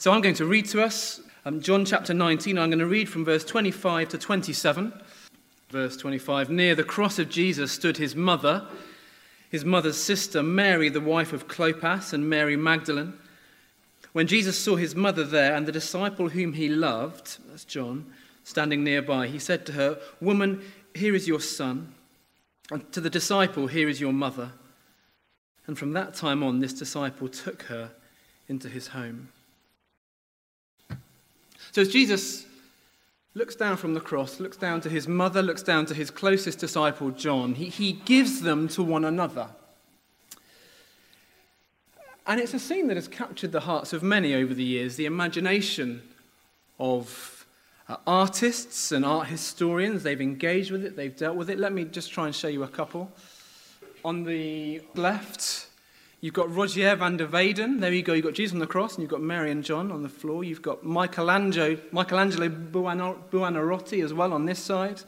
So I'm going to read to us um, John chapter 19. I'm going to read from verse 25 to 27. Verse 25 Near the cross of Jesus stood his mother, his mother's sister, Mary, the wife of Clopas, and Mary Magdalene. When Jesus saw his mother there and the disciple whom he loved, that's John, standing nearby, he said to her, Woman, here is your son. And to the disciple, here is your mother. And from that time on, this disciple took her into his home. So as Jesus looks down from the cross, looks down to his mother, looks down to his closest disciple, John, he, he gives them to one another. And it's a scene that has captured the hearts of many over the years, the imagination of uh, artists and art historians. They've engaged with it, they've dealt with it. Let me just try and show you a couple. On the left, You've got Rogier van der Weyden. There you go. You've got Jesus on the cross, and you've got Mary and John on the floor. You've got Michelangelo, Michelangelo Buonarroti as well on this side,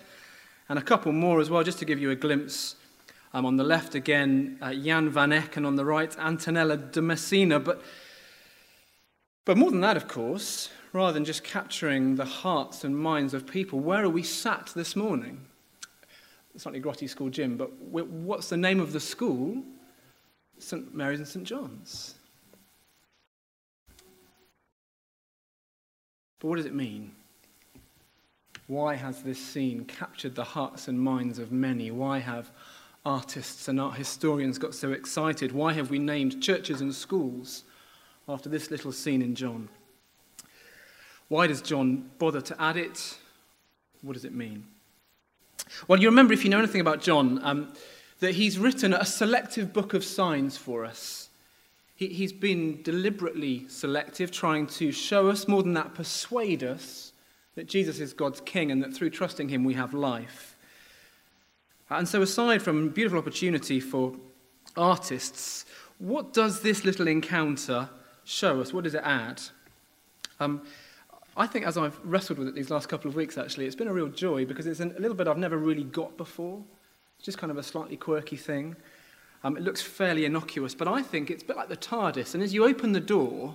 and a couple more as well, just to give you a glimpse. Um, on the left again, uh, Jan van Eyck, and on the right, Antonello da Messina. But, but more than that, of course, rather than just capturing the hearts and minds of people, where are we sat this morning? It's not the Grotti School Gym, but what's the name of the school? St. Mary's and St. John's. But what does it mean? Why has this scene captured the hearts and minds of many? Why have artists and art historians got so excited? Why have we named churches and schools after this little scene in John? Why does John bother to add it? What does it mean? Well, you remember, if you know anything about John, um, that he's written a selective book of signs for us. He, he's been deliberately selective, trying to show us, more than that, persuade us that Jesus is God's king and that through trusting him we have life. And so, aside from a beautiful opportunity for artists, what does this little encounter show us? What does it add? Um, I think as I've wrestled with it these last couple of weeks, actually, it's been a real joy because it's a little bit I've never really got before. Just kind of a slightly quirky thing. Um, it looks fairly innocuous, but I think it's a bit like the TARDIS. And as you open the door,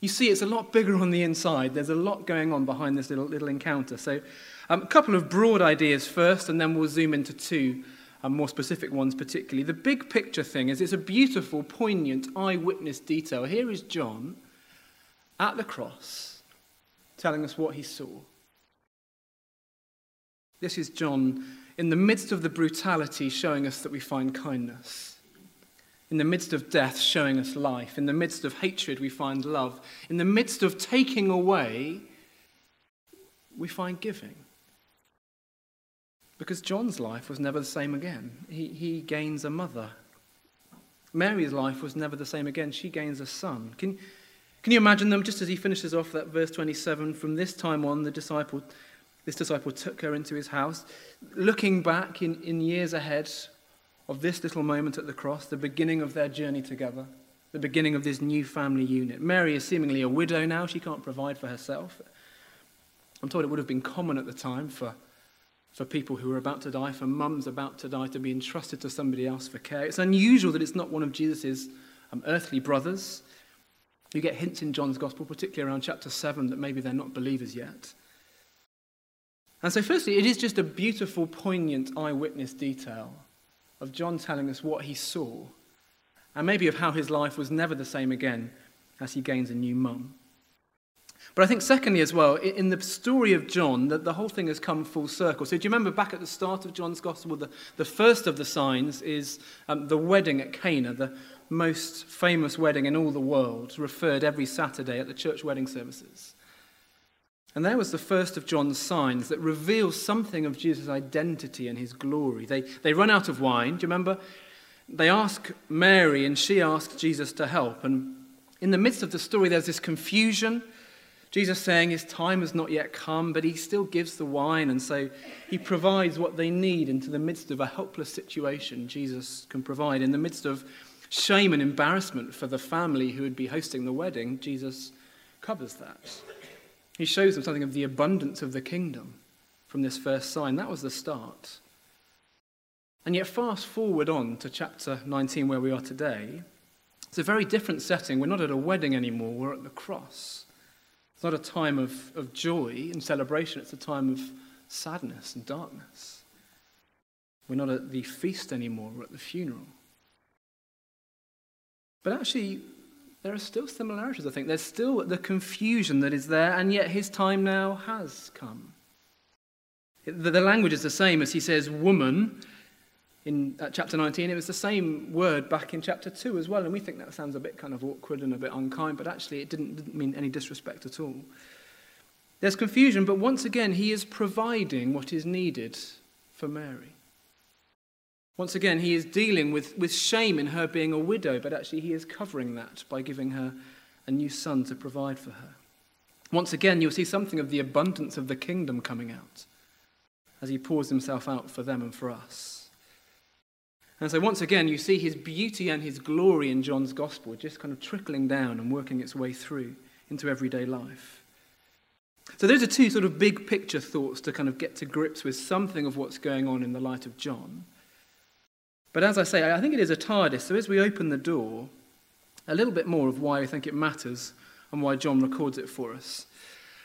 you see it's a lot bigger on the inside. There's a lot going on behind this little, little encounter. So, um, a couple of broad ideas first, and then we'll zoom into two um, more specific ones, particularly. The big picture thing is it's a beautiful, poignant eyewitness detail. Here is John at the cross telling us what he saw. This is John in the midst of the brutality, showing us that we find kindness. In the midst of death, showing us life. In the midst of hatred, we find love. In the midst of taking away, we find giving. Because John's life was never the same again. He, he gains a mother. Mary's life was never the same again. She gains a son. Can, can you imagine them just as he finishes off that verse 27? From this time on, the disciple this disciple took her into his house. Looking back in, in years ahead of this little moment at the cross, the beginning of their journey together, the beginning of this new family unit. Mary is seemingly a widow now. She can't provide for herself. I'm told it would have been common at the time for, for people who were about to die, for mums about to die, to be entrusted to somebody else for care. It's unusual that it's not one of Jesus' um, earthly brothers. You get hints in John's Gospel, particularly around chapter 7, that maybe they're not believers yet. And so, firstly, it is just a beautiful, poignant eyewitness detail of John telling us what he saw, and maybe of how his life was never the same again as he gains a new mum. But I think, secondly, as well, in the story of John, that the whole thing has come full circle. So, do you remember back at the start of John's Gospel, the, the first of the signs is um, the wedding at Cana, the most famous wedding in all the world, referred every Saturday at the church wedding services. And there was the first of John's signs that reveals something of Jesus' identity and his glory. They, they run out of wine. Do you remember? They ask Mary, and she asks Jesus to help. And in the midst of the story, there's this confusion. Jesus saying his time has not yet come, but he still gives the wine. And so he provides what they need into the midst of a helpless situation. Jesus can provide. In the midst of shame and embarrassment for the family who would be hosting the wedding, Jesus covers that. He shows them something of the abundance of the kingdom from this first sign. That was the start. And yet, fast forward on to chapter 19, where we are today, It's a very different setting. We're not at a wedding anymore, we're at the cross. It's not a time of, of joy and celebration, it's a time of sadness and darkness. We're not at the feast anymore, we're at the funeral. But actually, there are still similarities, I think. There's still the confusion that is there, and yet his time now has come. The, the language is the same as he says woman in uh, chapter 19. It was the same word back in chapter 2 as well, and we think that sounds a bit kind of awkward and a bit unkind, but actually it didn't, didn't mean any disrespect at all. There's confusion, but once again, he is providing what is needed for Mary. Once again, he is dealing with, with shame in her being a widow, but actually he is covering that by giving her a new son to provide for her. Once again, you'll see something of the abundance of the kingdom coming out as he pours himself out for them and for us. And so, once again, you see his beauty and his glory in John's gospel just kind of trickling down and working its way through into everyday life. So, those are two sort of big picture thoughts to kind of get to grips with something of what's going on in the light of John. But as I say, I think it is a TARDIS. So as we open the door, a little bit more of why I think it matters and why John records it for us.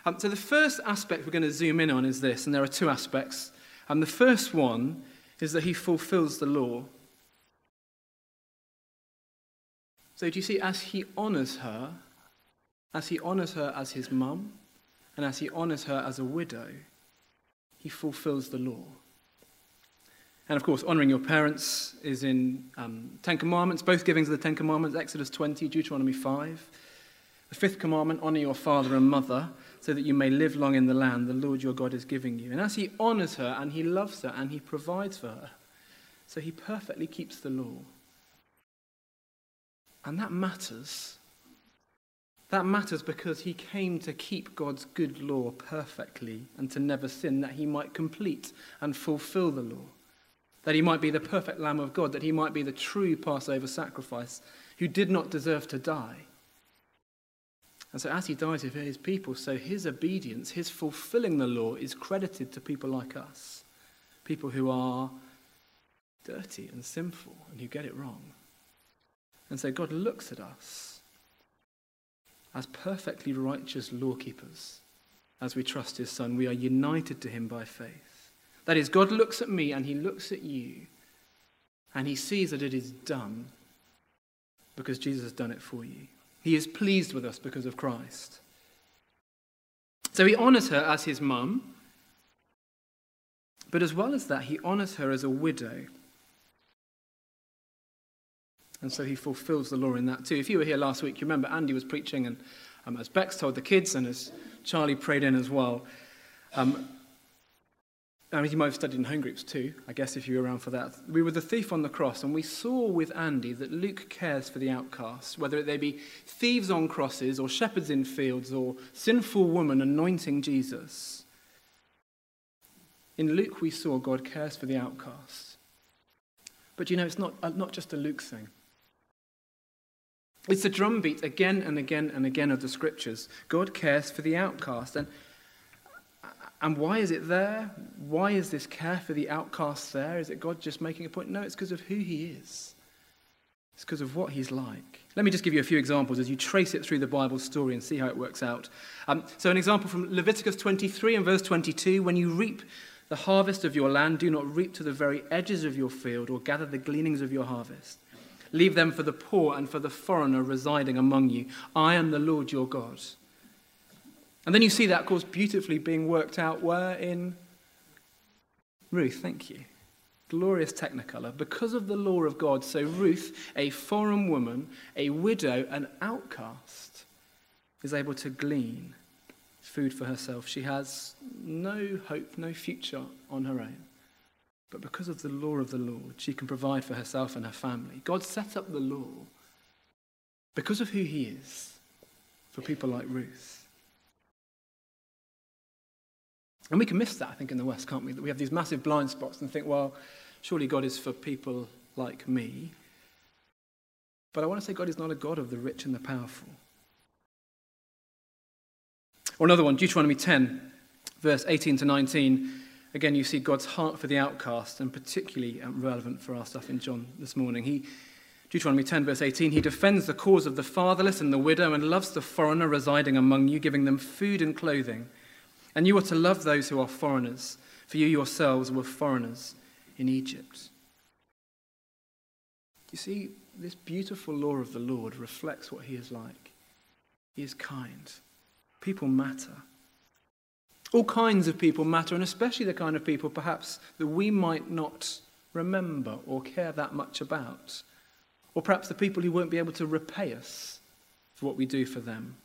Um, so the first aspect we're going to zoom in on is this, and there are two aspects. And the first one is that he fulfills the law. So do you see, as he honours her, as he honours her as his mum, and as he honours her as a widow, he fulfills the law. And of course, honoring your parents is in um, Ten Commandments, both givings of the Ten Commandments, Exodus 20, Deuteronomy 5. The fifth commandment, honor your father and mother, so that you may live long in the land the Lord your God is giving you. And as he honors her and he loves her and he provides for her, so he perfectly keeps the law. And that matters. That matters because he came to keep God's good law perfectly and to never sin, that he might complete and fulfill the law that he might be the perfect Lamb of God, that he might be the true Passover sacrifice who did not deserve to die. And so, as he dies for his people, so his obedience, his fulfilling the law, is credited to people like us, people who are dirty and sinful and who get it wrong. And so, God looks at us as perfectly righteous lawkeepers as we trust his Son. We are united to him by faith. That is, God looks at me and he looks at you and he sees that it is done because Jesus has done it for you. He is pleased with us because of Christ. So he honors her as his mum, but as well as that, he honors her as a widow. And so he fulfills the law in that too. If you were here last week, you remember Andy was preaching, and um, as Bex told the kids, and as Charlie prayed in as well, um, I mean, you might have studied in home groups too, I guess, if you were around for that. We were the thief on the cross, and we saw with Andy that Luke cares for the outcasts, whether they be thieves on crosses, or shepherds in fields, or sinful women anointing Jesus. In Luke, we saw God cares for the outcasts. But you know, it's not, uh, not just a Luke thing. It's a drumbeat again and again and again of the scriptures. God cares for the outcast. And and why is it there? Why is this care for the outcasts there? Is it God just making a point? No, it's because of who he is. It's because of what he's like. Let me just give you a few examples as you trace it through the Bible story and see how it works out. Um, so, an example from Leviticus 23 and verse 22 when you reap the harvest of your land, do not reap to the very edges of your field or gather the gleanings of your harvest. Leave them for the poor and for the foreigner residing among you. I am the Lord your God. And then you see that, of course, beautifully being worked out where in Ruth, thank you. Glorious technicolor. Because of the law of God, so Ruth, a foreign woman, a widow, an outcast, is able to glean food for herself. She has no hope, no future on her own. But because of the law of the Lord, she can provide for herself and her family. God set up the law because of who He is for people like Ruth. And we can miss that, I think, in the West, can't we? That we have these massive blind spots and think, well, surely God is for people like me. But I want to say God is not a God of the rich and the powerful. Or another one, Deuteronomy 10, verse 18 to 19. Again, you see God's heart for the outcast, and particularly um, relevant for our stuff in John this morning. He, Deuteronomy 10, verse 18 He defends the cause of the fatherless and the widow and loves the foreigner residing among you, giving them food and clothing. And you are to love those who are foreigners, for you yourselves were foreigners in Egypt. You see, this beautiful law of the Lord reflects what he is like. He is kind. People matter. All kinds of people matter, and especially the kind of people perhaps that we might not remember or care that much about. Or perhaps the people who won't be able to repay us for what we do for them,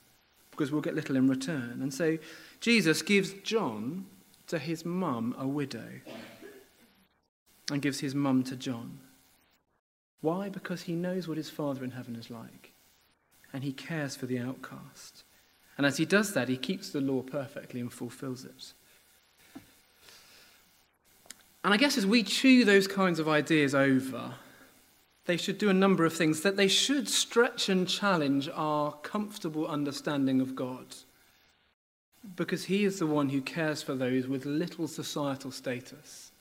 because we'll get little in return. And so Jesus gives John to his mum, a widow, and gives his mum to John. Why? Because he knows what his Father in heaven is like, and he cares for the outcast. And as he does that, he keeps the law perfectly and fulfills it. And I guess as we chew those kinds of ideas over, they should do a number of things, that they should stretch and challenge our comfortable understanding of God. Because he is the one who cares for those with little societal status.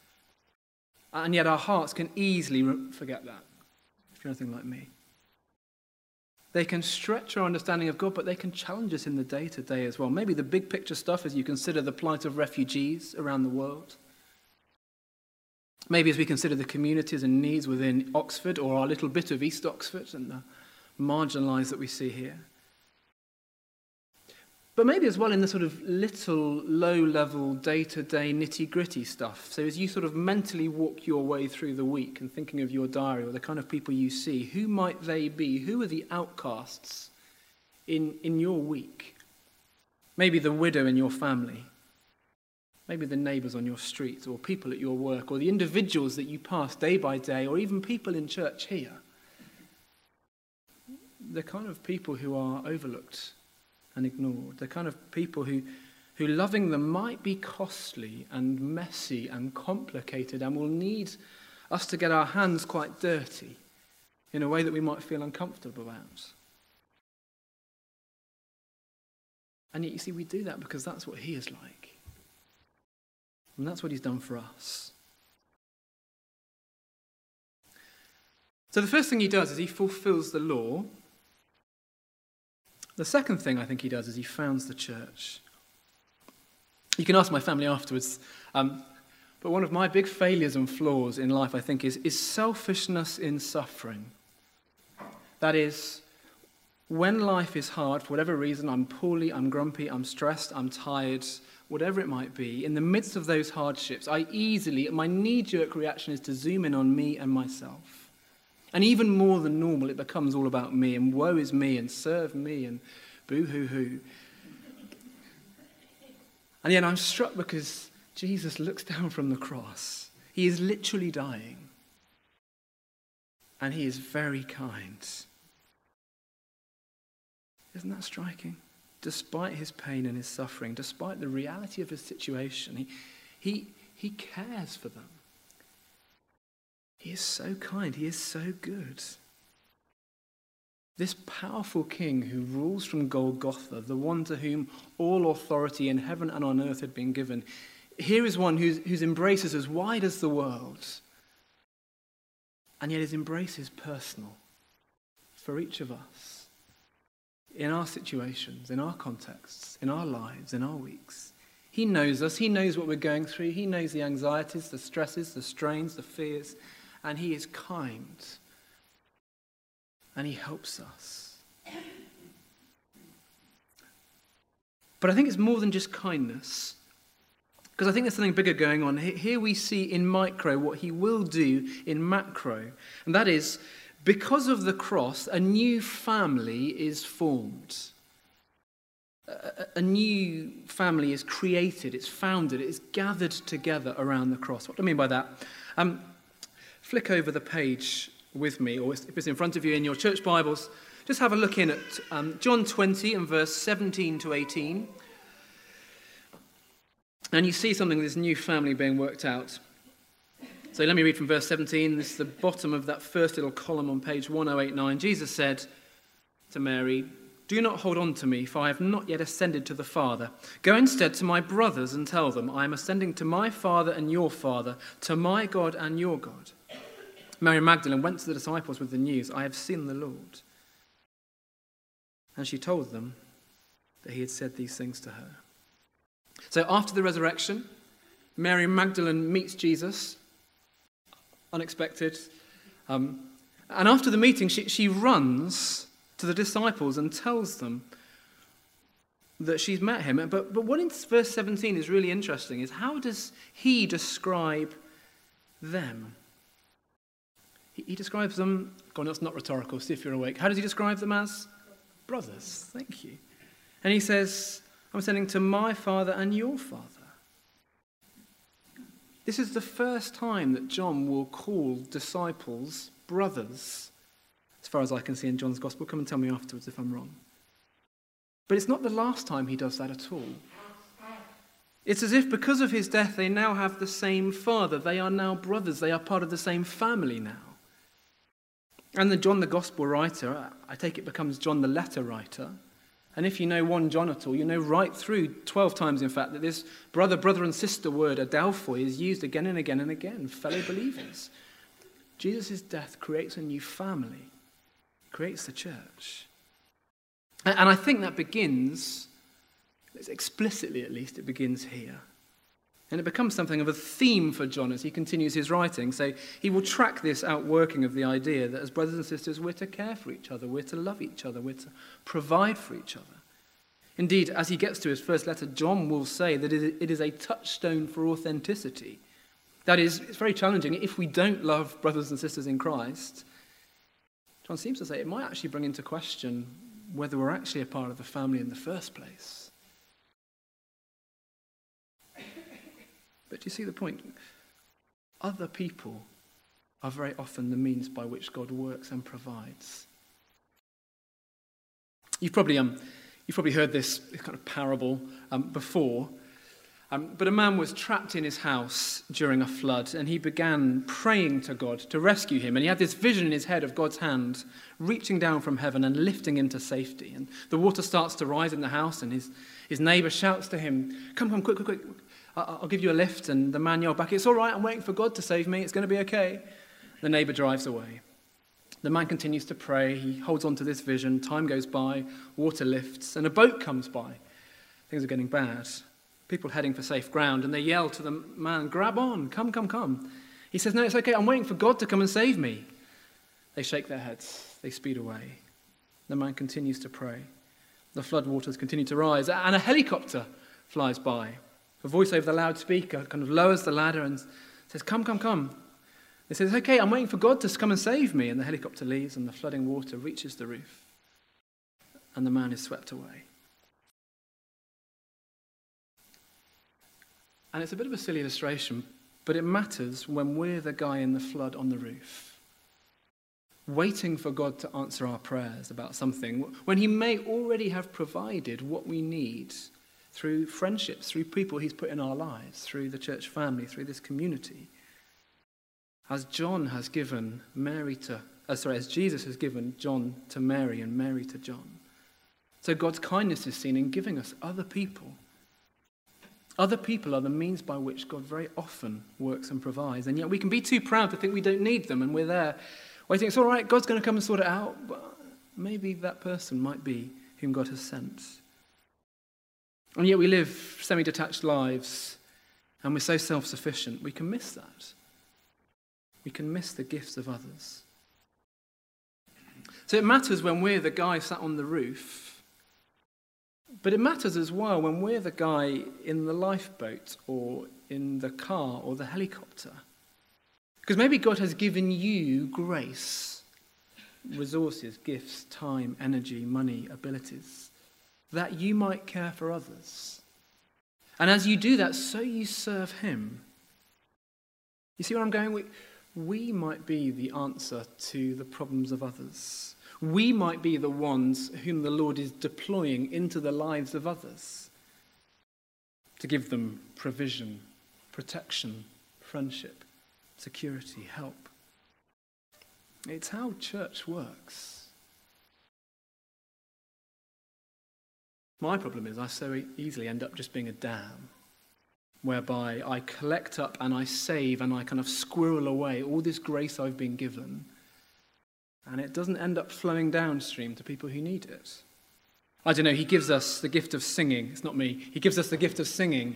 And yet our hearts can easily forget that, if you're anything like me. They can stretch our understanding of God, but they can challenge us in the day to day as well. Maybe the big picture stuff as you consider the plight of refugees around the world. Maybe as we consider the communities and needs within Oxford or our little bit of East Oxford and the marginalised that we see here. But maybe as well in the sort of little low level day to day nitty gritty stuff. So as you sort of mentally walk your way through the week and thinking of your diary or the kind of people you see, who might they be? Who are the outcasts in, in your week? Maybe the widow in your family. Maybe the neighbours on your street or people at your work or the individuals that you pass day by day or even people in church here. The kind of people who are overlooked and ignored. The kind of people who, who loving them might be costly and messy and complicated and will need us to get our hands quite dirty in a way that we might feel uncomfortable about. And yet, you see, we do that because that's what He is like. And that's what He's done for us. So, the first thing He does is He fulfills the law the second thing I think he does is he founds the church. You can ask my family afterwards. Um, but one of my big failures and flaws in life, I think, is, is selfishness in suffering. That is, when life is hard, for whatever reason, I'm poorly, I'm grumpy, I'm stressed, I'm tired, whatever it might be, in the midst of those hardships, I easily, my knee jerk reaction is to zoom in on me and myself. And even more than normal, it becomes all about me and woe is me and serve me and boo hoo hoo. And yet I'm struck because Jesus looks down from the cross. He is literally dying. And he is very kind. Isn't that striking? Despite his pain and his suffering, despite the reality of his situation, he, he, he cares for them. He is so kind. He is so good. This powerful king who rules from Golgotha, the one to whom all authority in heaven and on earth had been given, here is one whose, whose embrace is as wide as the world. And yet his embrace is personal for each of us in our situations, in our contexts, in our lives, in our weeks. He knows us. He knows what we're going through. He knows the anxieties, the stresses, the strains, the fears and He is kind and He helps us. But I think it's more than just kindness. Because I think there's something bigger going on. Here we see in micro what he will do in macro. And that is, because of the cross, a new family is formed. A, new family is created, it's founded, it's gathered together around the cross. What do I mean by that? Um, flick over the page with me, or if it's in front of you in your church Bibles, just have a look in at um, John 20 and verse 17 to 18. And you see something, this new family being worked out. So let me read from verse 17. This is the bottom of that first little column on page 1089. Jesus said to Mary, Do not hold on to me, for I have not yet ascended to the Father. Go instead to my brothers and tell them, I am ascending to my Father and your Father, to my God and your God. Mary Magdalene went to the disciples with the news, I have seen the Lord. And she told them that he had said these things to her. So after the resurrection, Mary Magdalene meets Jesus, unexpected. Um, and after the meeting, she, she runs to the disciples and tells them that she's met him. But, but what in verse 17 is really interesting is how does he describe them? He, he describes them, God, that's not rhetorical, see if you're awake. How does he describe them as? Brothers. Thank you. And he says, I'm sending to my father and your father. This is the first time that John will call disciples brothers, as far as I can see in John's gospel. Come and tell me afterwards if I'm wrong. But it's not the last time he does that at all. It's as if because of his death, they now have the same father. They are now brothers. They are part of the same family now. And then John, the gospel writer, I take it becomes John, the letter writer. And if you know 1 John at all, you know right through, 12 times in fact, that this brother, brother, and sister word, adelphoi, is used again and again and again, fellow believers. Jesus' death creates a new family, creates the church. And I think that begins, explicitly at least, it begins here. And it becomes something of a theme for John as he continues his writing. So he will track this outworking of the idea that as brothers and sisters, we're to care for each other, we're to love each other, we're to provide for each other. Indeed, as he gets to his first letter, John will say that it is a touchstone for authenticity. That is, it's very challenging. If we don't love brothers and sisters in Christ, John seems to say it might actually bring into question whether we're actually a part of the family in the first place. But do you see the point? Other people are very often the means by which God works and provides. You've probably, um, you've probably heard this kind of parable um, before. Um, but a man was trapped in his house during a flood, and he began praying to God to rescue him. And he had this vision in his head of God's hand reaching down from heaven and lifting him to safety. And the water starts to rise in the house, and his, his neighbor shouts to him, Come, come, quick, quick, quick. I'll give you a lift. And the man yelled back, It's all right, I'm waiting for God to save me. It's going to be okay. The neighbor drives away. The man continues to pray. He holds on to this vision. Time goes by, water lifts, and a boat comes by. Things are getting bad people heading for safe ground, and they yell to the man, Grab on, come, come, come. He says, No, it's okay, I'm waiting for God to come and save me. They shake their heads, they speed away. The man continues to pray. The floodwaters continue to rise, and a helicopter flies by. A voice over the loudspeaker kind of lowers the ladder and says, Come, come, come. They says, Okay, I'm waiting for God to come and save me. And the helicopter leaves, and the flooding water reaches the roof, and the man is swept away. And it's a bit of a silly illustration, but it matters when we're the guy in the flood on the roof, waiting for God to answer our prayers about something, when He may already have provided what we need through friendships, through people He's put in our lives, through the church family, through this community. As John has given Mary to, uh, sorry, as Jesus has given John to Mary and Mary to John. So God's kindness is seen in giving us other people other people are the means by which God very often works and provides. And yet we can be too proud to think we don't need them and we're there waiting. It's all right, God's going to come and sort it out. But maybe that person might be whom God has sent. And yet we live semi detached lives and we're so self sufficient, we can miss that. We can miss the gifts of others. So it matters when we're the guy sat on the roof but it matters as well when we're the guy in the lifeboat or in the car or the helicopter. Because maybe God has given you grace, resources, gifts, time, energy, money, abilities, that you might care for others. And as you do that, so you serve Him. You see where I'm going? We, we might be the answer to the problems of others we might be the ones whom the Lord is deploying into the lives of others to give them provision, protection, friendship, security, help. It's how church works. My problem is I so easily end up just being a dam. whereby I collect up and I save and I kind of squirrel away all this grace I've been given, and it doesn't end up flowing downstream to people who need it. I don't know, he gives us the gift of singing. It's not me. He gives us the gift of singing.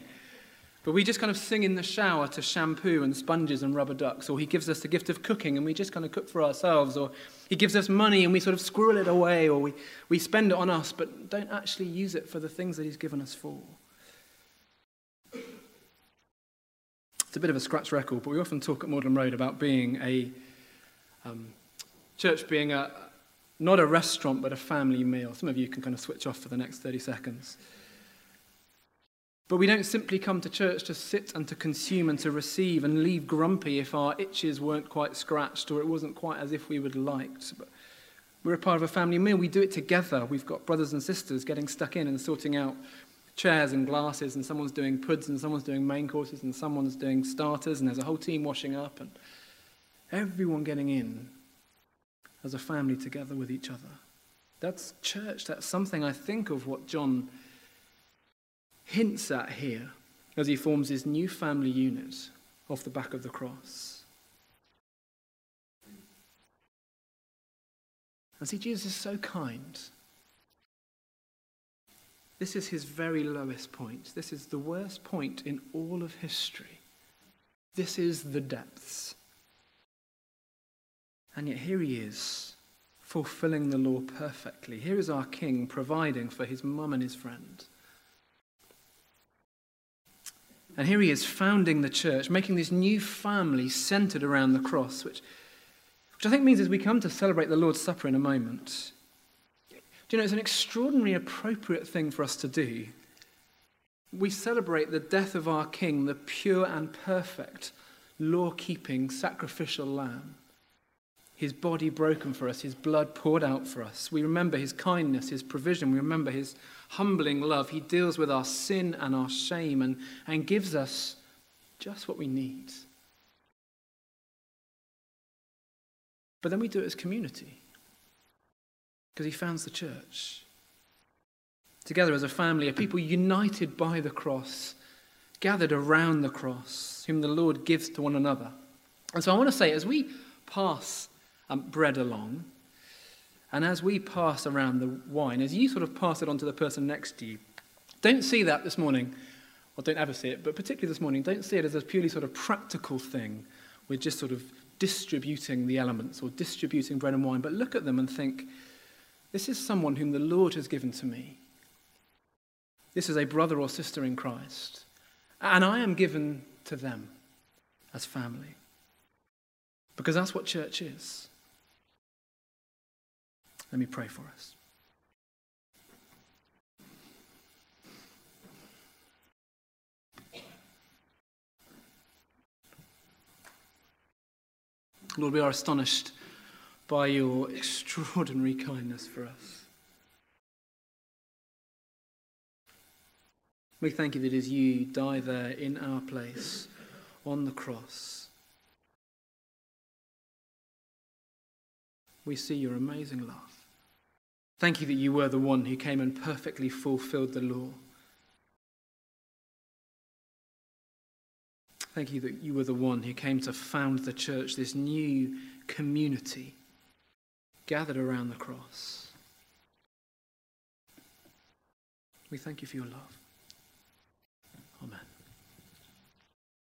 But we just kind of sing in the shower to shampoo and sponges and rubber ducks. Or he gives us the gift of cooking and we just kind of cook for ourselves. Or he gives us money and we sort of squirrel it away. Or we, we spend it on us but don't actually use it for the things that he's given us for. It's a bit of a scratch record, but we often talk at Magdalen Road about being a um, church being a, not a restaurant, but a family meal. Some of you can kind of switch off for the next 30 seconds. But we don't simply come to church to sit and to consume and to receive and leave grumpy if our itches weren't quite scratched or it wasn't quite as if we would liked. But we're a part of a family meal. We do it together. We've got brothers and sisters getting stuck in and sorting out chairs and glasses, and someone's doing puds, and someone's doing main courses, and someone's doing starters, and there's a whole team washing up, and everyone getting in as a family together with each other. That's church. That's something I think of what John hints at here as he forms his new family unit off the back of the cross. And see, Jesus is so kind. This is his very lowest point. This is the worst point in all of history. This is the depths. And yet here he is, fulfilling the law perfectly. Here is our king providing for his mum and his friend. And here he is founding the church, making this new family centered around the cross, which, which I think means as we come to celebrate the Lord's Supper in a moment, do you know, it's an extraordinarily appropriate thing for us to do. We celebrate the death of our King, the pure and perfect, law keeping, sacrificial lamb his body broken for us, his blood poured out for us. We remember his kindness, his provision. We remember his humbling love. He deals with our sin and our shame and, and gives us just what we need. But then we do it as community because he founds the church. Together as a family, a people united by the cross, gathered around the cross, whom the Lord gives to one another. And so I want to say, as we pass um, bread along. And as we pass around the wine, as you sort of pass it on to the person next to you, don't see that this morning, or don't ever see it, but particularly this morning, don't see it as a purely sort of practical thing. We're just sort of distributing the elements or distributing bread and wine, but look at them and think, this is someone whom the Lord has given to me. This is a brother or sister in Christ. And I am given to them as family. Because that's what church is. Let me pray for us. Lord, we are astonished by your extraordinary kindness for us. We thank you that as you die there in our place on the cross, we see your amazing love. Thank you that you were the one who came and perfectly fulfilled the law. Thank you that you were the one who came to found the church, this new community gathered around the cross. We thank you for your love.